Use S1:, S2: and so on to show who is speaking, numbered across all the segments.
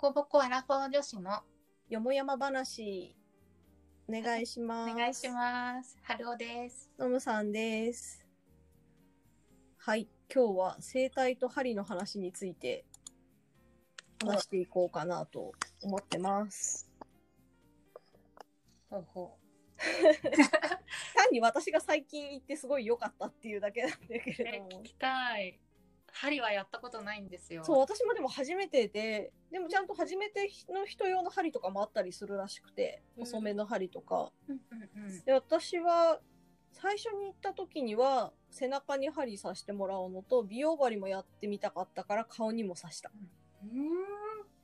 S1: こぼこアラフォー女子の
S2: よもやま話、お願いします。
S1: お願いします。春尾です。
S2: のむさんです。はい、今日は生態と針の話について話していこうかなと思ってます。
S1: ほうほ
S2: 単に私が最近行ってすごい良かったっていうだけなんだけれども
S1: 聞。きたい。針はやったことないんですよ。
S2: そう、私もでも初めてで、でもちゃんと初めての人用の針とかもあったりするらしくて、
S1: うん
S2: 細めの針とか。
S1: うんうんうん。
S2: で私は最初に行った時には背中に針刺してもらうのと美容針もやってみたかったから顔にも刺した
S1: うーん。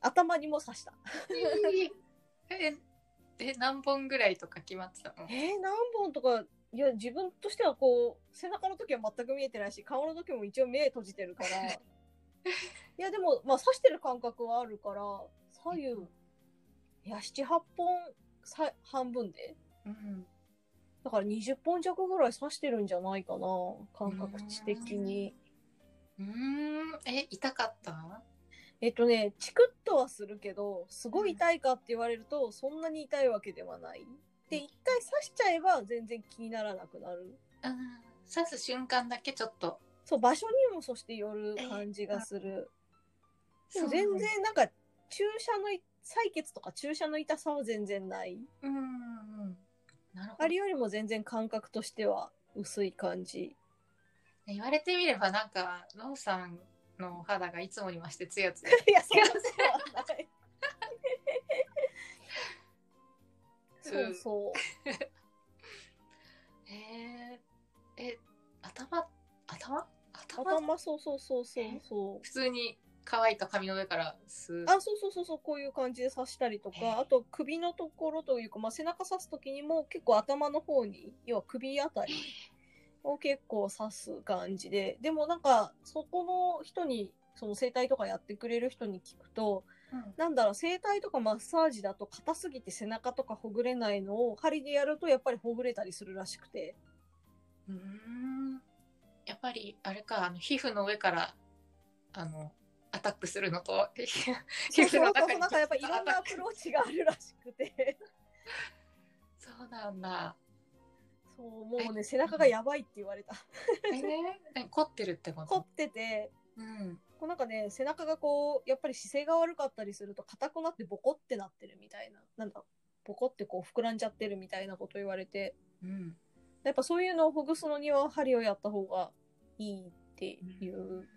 S2: 頭にも刺した
S1: え、え、何本ぐらいとか決まってたの？
S2: えー、何本とかいや自分としてはこう背中の時は全く見えてないし顔の時も一応目閉じてるから いやでもまあ刺してる感覚はあるから左右いや78本さ半分で
S1: うん。
S2: だから20本弱ぐらい刺してるんじゃないかな感覚値的に。
S1: うーん。え、痛かった？
S2: えっとね、チクッとはするけど、すごい痛いかって言われると、そんなに痛いわけではない。で、一回刺しちゃえば全然気にならなくなる。
S1: うん。刺す瞬間だけちょっと。
S2: そう、場所にもそしてよる感じがする。でも全然なんか、注射のい、採血とか注射の痛さは全然ない。
S1: うん。なるほど。
S2: あれよりも全然感覚としては薄い感じ。
S1: 言われてみればなんか、ローさんのお肌がいつもに増してツヤツヤ。
S2: いや、そんなことはない。そうそう。
S1: えー、え、頭頭？頭？
S2: 頭、そうそうそうそうそう。
S1: 普通に乾いた髪の上からスー
S2: あ、そうそうそうそう、こういう感じで刺したりとか、あと首のところというか、まあ、背中刺すときにも結構頭の方に、要は首あたりを結構刺す感じで、でもなんか、そこの人に、その整体とかやってくれる人に聞くと、
S1: うん
S2: なんだろう、整体とかマッサージだと硬すぎて背中とかほぐれないのを針でやるとやっぱりほぐれたりするらしくて。
S1: うーん。やっぱりあれかあの皮膚の上からあのアタックするのと 皮
S2: そうそう、なんか
S1: 膚の中に
S2: なんかやっぱいろんなアプローチがあるらしくて。
S1: そうなんだ。
S2: そう、もうね、背中がやばいって言われた。
S1: えー、凝ってるってこ
S2: 凝っ
S1: と
S2: てて、
S1: うん
S2: こうなんかね、背中がこう、やっぱり姿勢が悪かったりすると硬くなってボコってなってるみたいな。なんだ、ボコってこう膨らんじゃってるみたいなこと言われて。
S1: うん
S2: やっぱそういうのをほぐすのには針をやった方がいいっていう。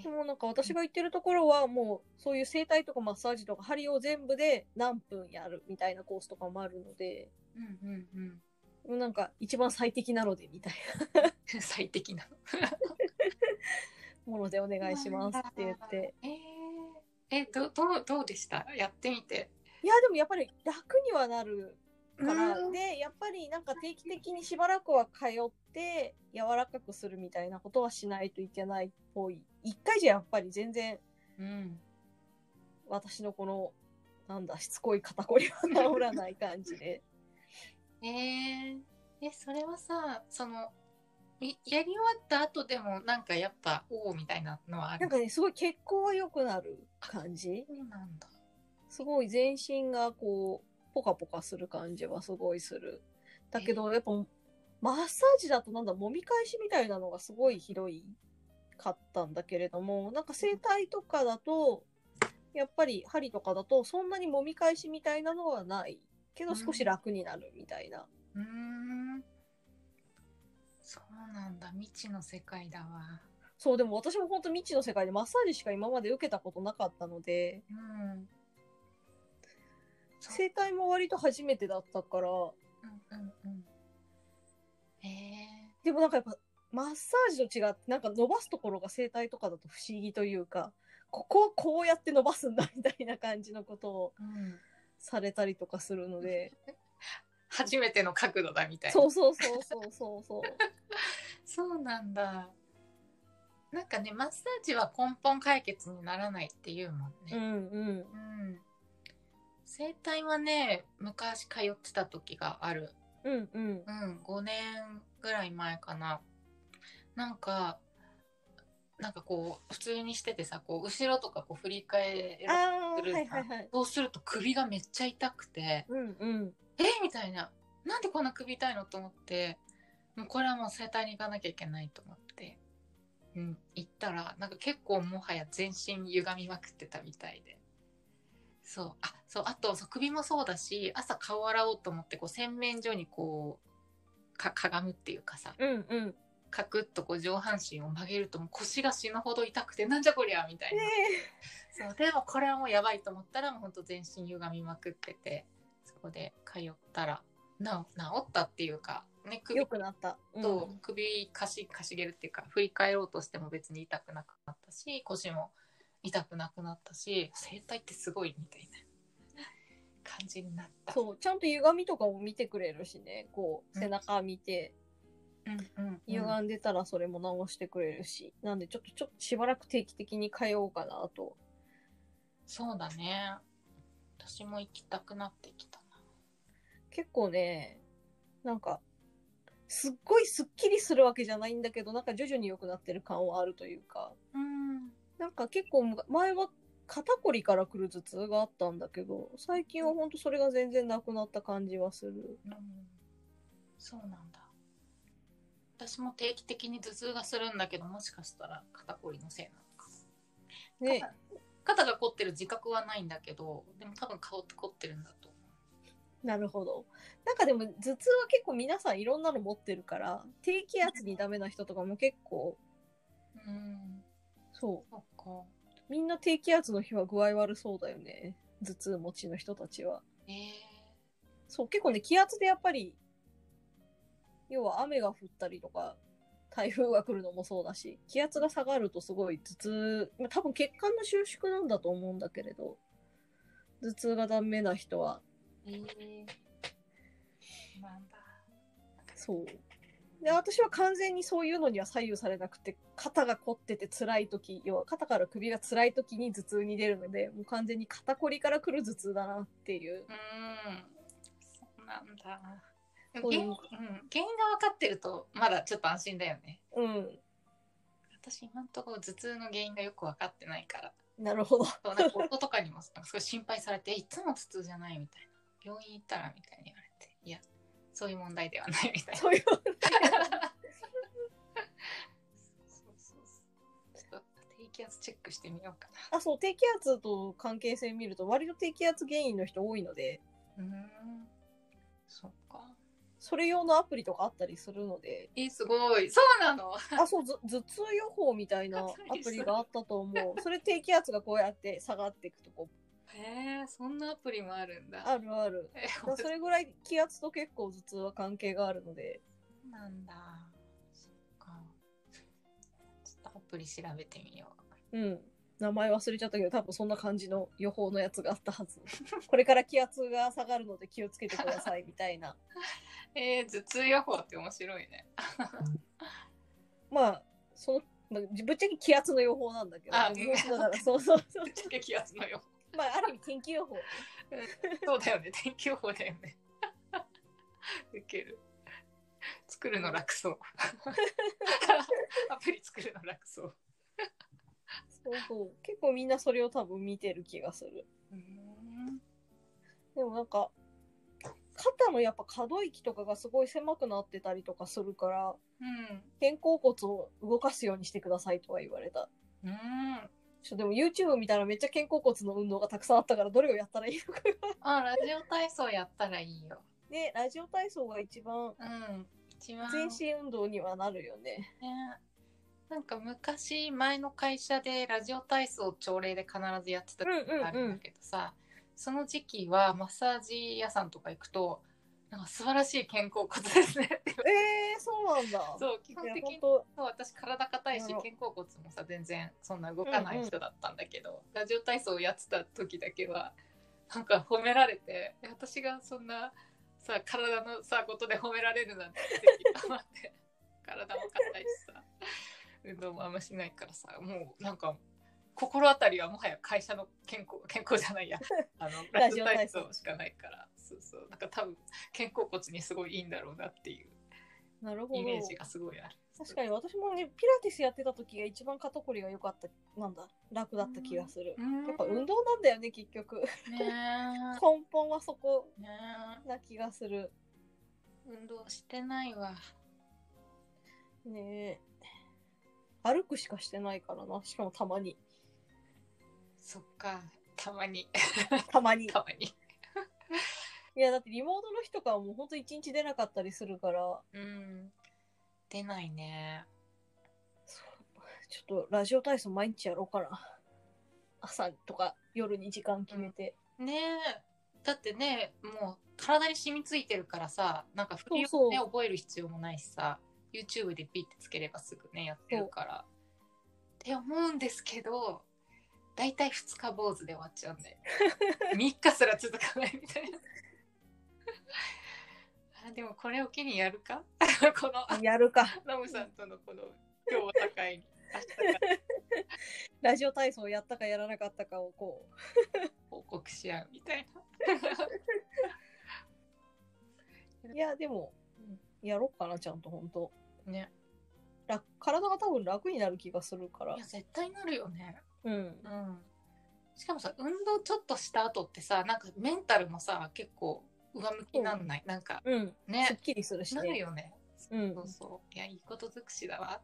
S2: でもなんか私が言ってるところはもうそういう整体とかマッサージとか針を全部で何分やるみたいなコースとかもあるので、
S1: うんうんうん
S2: なんか一番最適なのでみたい
S1: 最適なの
S2: なものでお願いしますって言って。
S1: えー、えどどうどうでした？やってみて。
S2: いやでもやっぱり楽にはなるから、
S1: うん。
S2: でやっぱりなんか定期的にしばらくは通って柔らかくするみたいなことはしないといけないっぽい。一回じゃやっぱり全然
S1: うん
S2: 私のこのなんだしつこい肩こりは治らない感じで。
S1: えー、えそれはさそのみやり終わった後でもなんかやっぱおおみたいなのはある。
S2: なんかねすごい血行が良くなる感じ。
S1: そうなんだ。
S2: すごい全身がこうポカポカする感じはすごいする。だけどやっぱマッサージだとなんだ揉み返しみたいなのがすごい広いかったんだけれどもなんか整体とかだとやっぱり針とかだとそんなに揉み返しみたいなのはない。けど少し楽になるみたいな、
S1: うーんそうなんだ。未知の世界だわ。
S2: そうでも私も本当未知の世界でマッサージしか今まで受けたことなかったので。
S1: うん。
S2: 整体も割と初めてだったから。
S1: うんうんうん。え。
S2: でもなんかやっぱマッサージと違ってなんか伸ばすところが整体とかだと不思議というかここはこうやって伸ばすんだみたいな感じのことをされたりとかするので
S1: 初めての角度だみたいな。
S2: そうそうそうそうそうそう。
S1: そうなんだ。なんかねマッサージは根本解決にならないっていうもんね、
S2: うんうん。
S1: うん。整体はね昔通ってた時がある。
S2: うんうん。
S1: うん5年ぐらい前かな。なんかなんかこう普通にしててさこう後ろとかこう振り返る
S2: はいはい。
S1: そうすると首がめっちゃ痛くて。
S2: うんうん。
S1: え？みたいな。なんでこんな首痛いの？と思って。もうこれはもう整体に行かなきゃいけないと思って、うん、行ったらなんか結構もはや全身歪みまくってたみたいで。そう。あそうあとそう首もそうだし朝顔洗おうと思ってこう洗面所にこうかかがむっていうかさ。
S2: うんうん。
S1: カクッとこう上半身を曲げるともう腰が死ぬほど痛くてなんじゃこりゃみたいな。そうでもこれはもうやばいと思ったらもうほんと全身歪みまくっててそこで通ったらな治ったっていうか、ね、首
S2: よくなった。うん
S1: と首かしかしげるっていうか振り返ろうとしても別に痛くなくなったし腰も痛くなくなったし整体ってすごいみたいな感じになった。
S2: そう、ちゃんと歪みとかも見てくれるしね。こう、
S1: うん
S2: 背中見て、
S1: うん
S2: 歪んでたらそれも直してくれるし。なんで、ちょっと、ちょっとしばらく定期的に通おうかなと。
S1: そうだね私も行きたくなってきたな。
S2: 結構ね、なんか、すっごいスッキリするわけじゃないんだけど、なんか徐々に良くなってる感はあるというか。
S1: うん
S2: なんか結構前は肩こりから来る頭痛があったんだけど、最近はほんとそれが全然なくなった感じはする。
S1: うんそうなんだ。私も定期的に頭痛がするんだけど、もしかしたら肩こりのせいなのか。
S2: ね、
S1: 肩が凝ってる自覚はないんだけど、でも多分顔って凝ってるんだと思
S2: なるほど。なんかでも頭痛は結構皆さんいろんなの持ってるから、低気圧にダメな人とかも結構、
S1: う。うん。
S2: そ
S1: そっか。
S2: う。みんな低気圧の日は具合悪そうだよね。頭痛持ちの人たちは。
S1: えー、
S2: そう、結構ね、気圧でやっぱり、要は雨が降ったりとか、台風が来るのもそうだし、気圧が下がるとすごい頭痛、まあ多分血管の収縮なんだと思うんだけれど、頭痛がダメな人は、
S1: えー、なんだ。
S2: そう。で、私は完全にそういうのには左右されなくて、肩が凝ってて辛い時、要は肩から首が辛い時に頭痛に出るので、もう完全に肩こりから来る頭痛だなっていう。
S1: うん。そうなんだ。原因、うん、原因が分かってると、まだちょっと安心だよね。
S2: うん。
S1: 私、今んところ頭痛の原因がよく分かってないから。
S2: なるほど。
S1: そうなんか夫とかにもなんかすごい心配されていつも頭痛じゃないみたいな病院行ったらみたいに言われていやそういう問題ではないみたいな
S2: そういう。
S1: そうそうそうちょっと低気圧チェックしてみようか
S2: あ、そう、低気圧と関係性見ると、割と低気圧原因の人多いので、
S1: なうーんそっか
S2: それ用のアプリとかあったりするので、
S1: えすごい。そうなの？
S2: あ、そう、ず頭痛予報みたいな アプリがあったと思う。それ低気圧がこうやって下がっていくとこ、
S1: へえそんなアプリもあるんだ。
S2: あるある。それぐらい気圧と結構頭痛は関係があるので、
S1: なんだ。そっか。ちょっとアプリ調べてみよう。
S2: うん。名前忘れちゃったけど、多分そんな感じの予報のやつがあったはず。これから気圧が下がるので気をつけてくださいみたいな。
S1: えー、頭痛予報って面白いね
S2: まあ、その、まあ、ぶっちゃけ気圧の予報なんだけど、
S1: あ
S2: でもだからそうそうそう
S1: ぶ。っちゃけ気圧の予報
S2: まあ、ある意味天気予報。
S1: そうだよね、天気予報だよね。ウケる。作るの楽そう。アプリ作るの楽そう。
S2: そうそう。結構みんなそれを多分見てる気がする。でもなんか、肩のやっぱ可動域とかがすごい狭くなってたりとかするから、
S1: うん。
S2: 肩甲骨を動かすようにしてくださいとは言われた。
S1: うん。
S2: ちょでも YouTube 見たらめっちゃ肩甲骨の運動がたくさんあったからどれをやったらいいのかが。
S1: あ、ラジオ体操やったらいいよ。
S2: ね、ラジオ体操が一番
S1: うん。一番。
S2: 全身運動にはなるよね。
S1: ねなんか昔前の会社でラジオ体操朝礼で必ずやってた時があるんだけどさ、その時期はマッサージ屋さんとか行くとなんか素晴らしい肩甲骨ですね
S2: えー、そうなんだ。
S1: そう基本的に私体硬いし肩甲骨もさ全然そんな動かない人だったんだけど、ラジオ体操をやってた時だけはなんか褒められてえ私がそんなさ体のさことで褒められるなんて思って。体も硬いしさ運動もあんましないからさもうなんか心当たりはもはや会社の健康 健康じゃないやあのラジオ体操しかないからそうそうなんか多分肩甲骨にすごいいいんだろうなっていう
S2: なるほど。
S1: イメージがすごいある。
S2: 確かに私もね、ピラティスやってた時が一番肩こりが良かった、なんだ、楽だった気がする。
S1: うん
S2: やっぱ運動なんだよね、結局。
S1: ね
S2: 根本はそこな気がする。
S1: え運動してないわ
S2: ねえ。歩くしかしてないからな。しかもたまに。
S1: そっか。たまに。
S2: たまに。
S1: たまに。
S2: いや、だってリモートの日とかはもうほんと一日出なかったりするから、
S1: うん。出ないね。
S2: ちょっとラジオ体操毎日やろうかな。朝とか夜に時間決めて。
S1: ね。えだってねもう体に染みついてるからさなんか振りをね覚える必要もないしさ YouTube でピッてつければすぐねやってるからって思うんですけど大体2日坊主で終わっちゃうんで 3日すら続かないみたいなあでもこれを機にやるか？この
S2: やるか。
S1: ノムさんとのこの今日は高いに
S2: ラジオ体操やったかやらなかったかをこう。
S1: 報告し合うみたいな。
S2: いや、でも、やろうかな、ちゃんと本当
S1: ね。
S2: 楽体が多分楽になる気がするから
S1: いや。絶対なるよね。
S2: うん。
S1: うん。しかもさ運動ちょっとした後ってさなんかメンタルもさ結構上向きなんない、なんか
S2: うん。すっ
S1: ね
S2: きりするし
S1: なる
S2: ね。
S1: よね。
S2: うん。
S1: そうそう。いやいいこと尽くしだわ。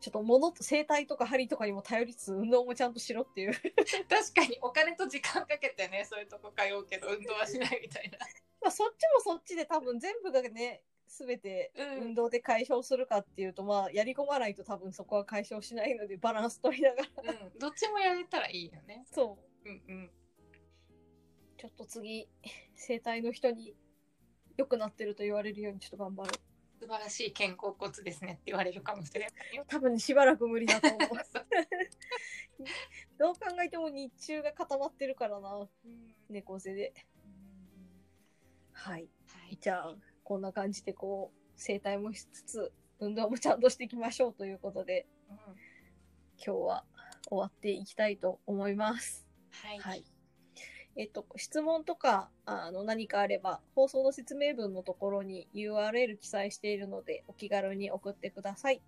S2: ちょっと物と整体とか針とかにも頼りつつ運動もちゃんとしろっていう。
S1: 確かにお金と時間かけてねそういうとこ通うけど運動はしないみたいな。
S2: まあそっちもそっちで多分全部がね、すべて
S1: うん
S2: 運動で解消するかっていうと、まあやり込まないと多分そこは解消しないのでバランス取りながら。
S1: うん。どっちもやれたらいいよね。
S2: そう。
S1: うんうん。
S2: ちょっと次、整体の人に良くなってると言われるようにちょっと頑張ろう。
S1: 素晴らしい肩甲骨ですねって言われるかもしれないよ。
S2: 多分しばらく無理だと思
S1: う
S2: どう考えても日中が固まってるからな。
S1: うん
S2: 猫背で。はい。
S1: はい。
S2: じゃあ、こんな感じでこう、整体もしつつ、運動もちゃんとしていきましょうということで、
S1: うん
S2: 今日は終わっていきたいと思います。
S1: はい。
S2: はい。えっと、質問とか、あの、何かあれば、放送の説明文のところに URL 記載しているので、お気軽に送ってください。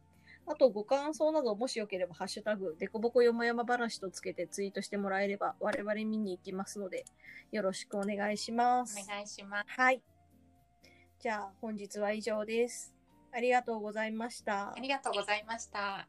S2: あと、ご感想など、もしよければ、ハッシュタグ、デコボコよもやま話とつけてツイートしてもらえれば、我々見に行きますので、よろしくお願いします。
S1: お願いします。
S2: はい。じゃあ、本日は以上です。ありがとうございました
S1: あ。りがとうございました。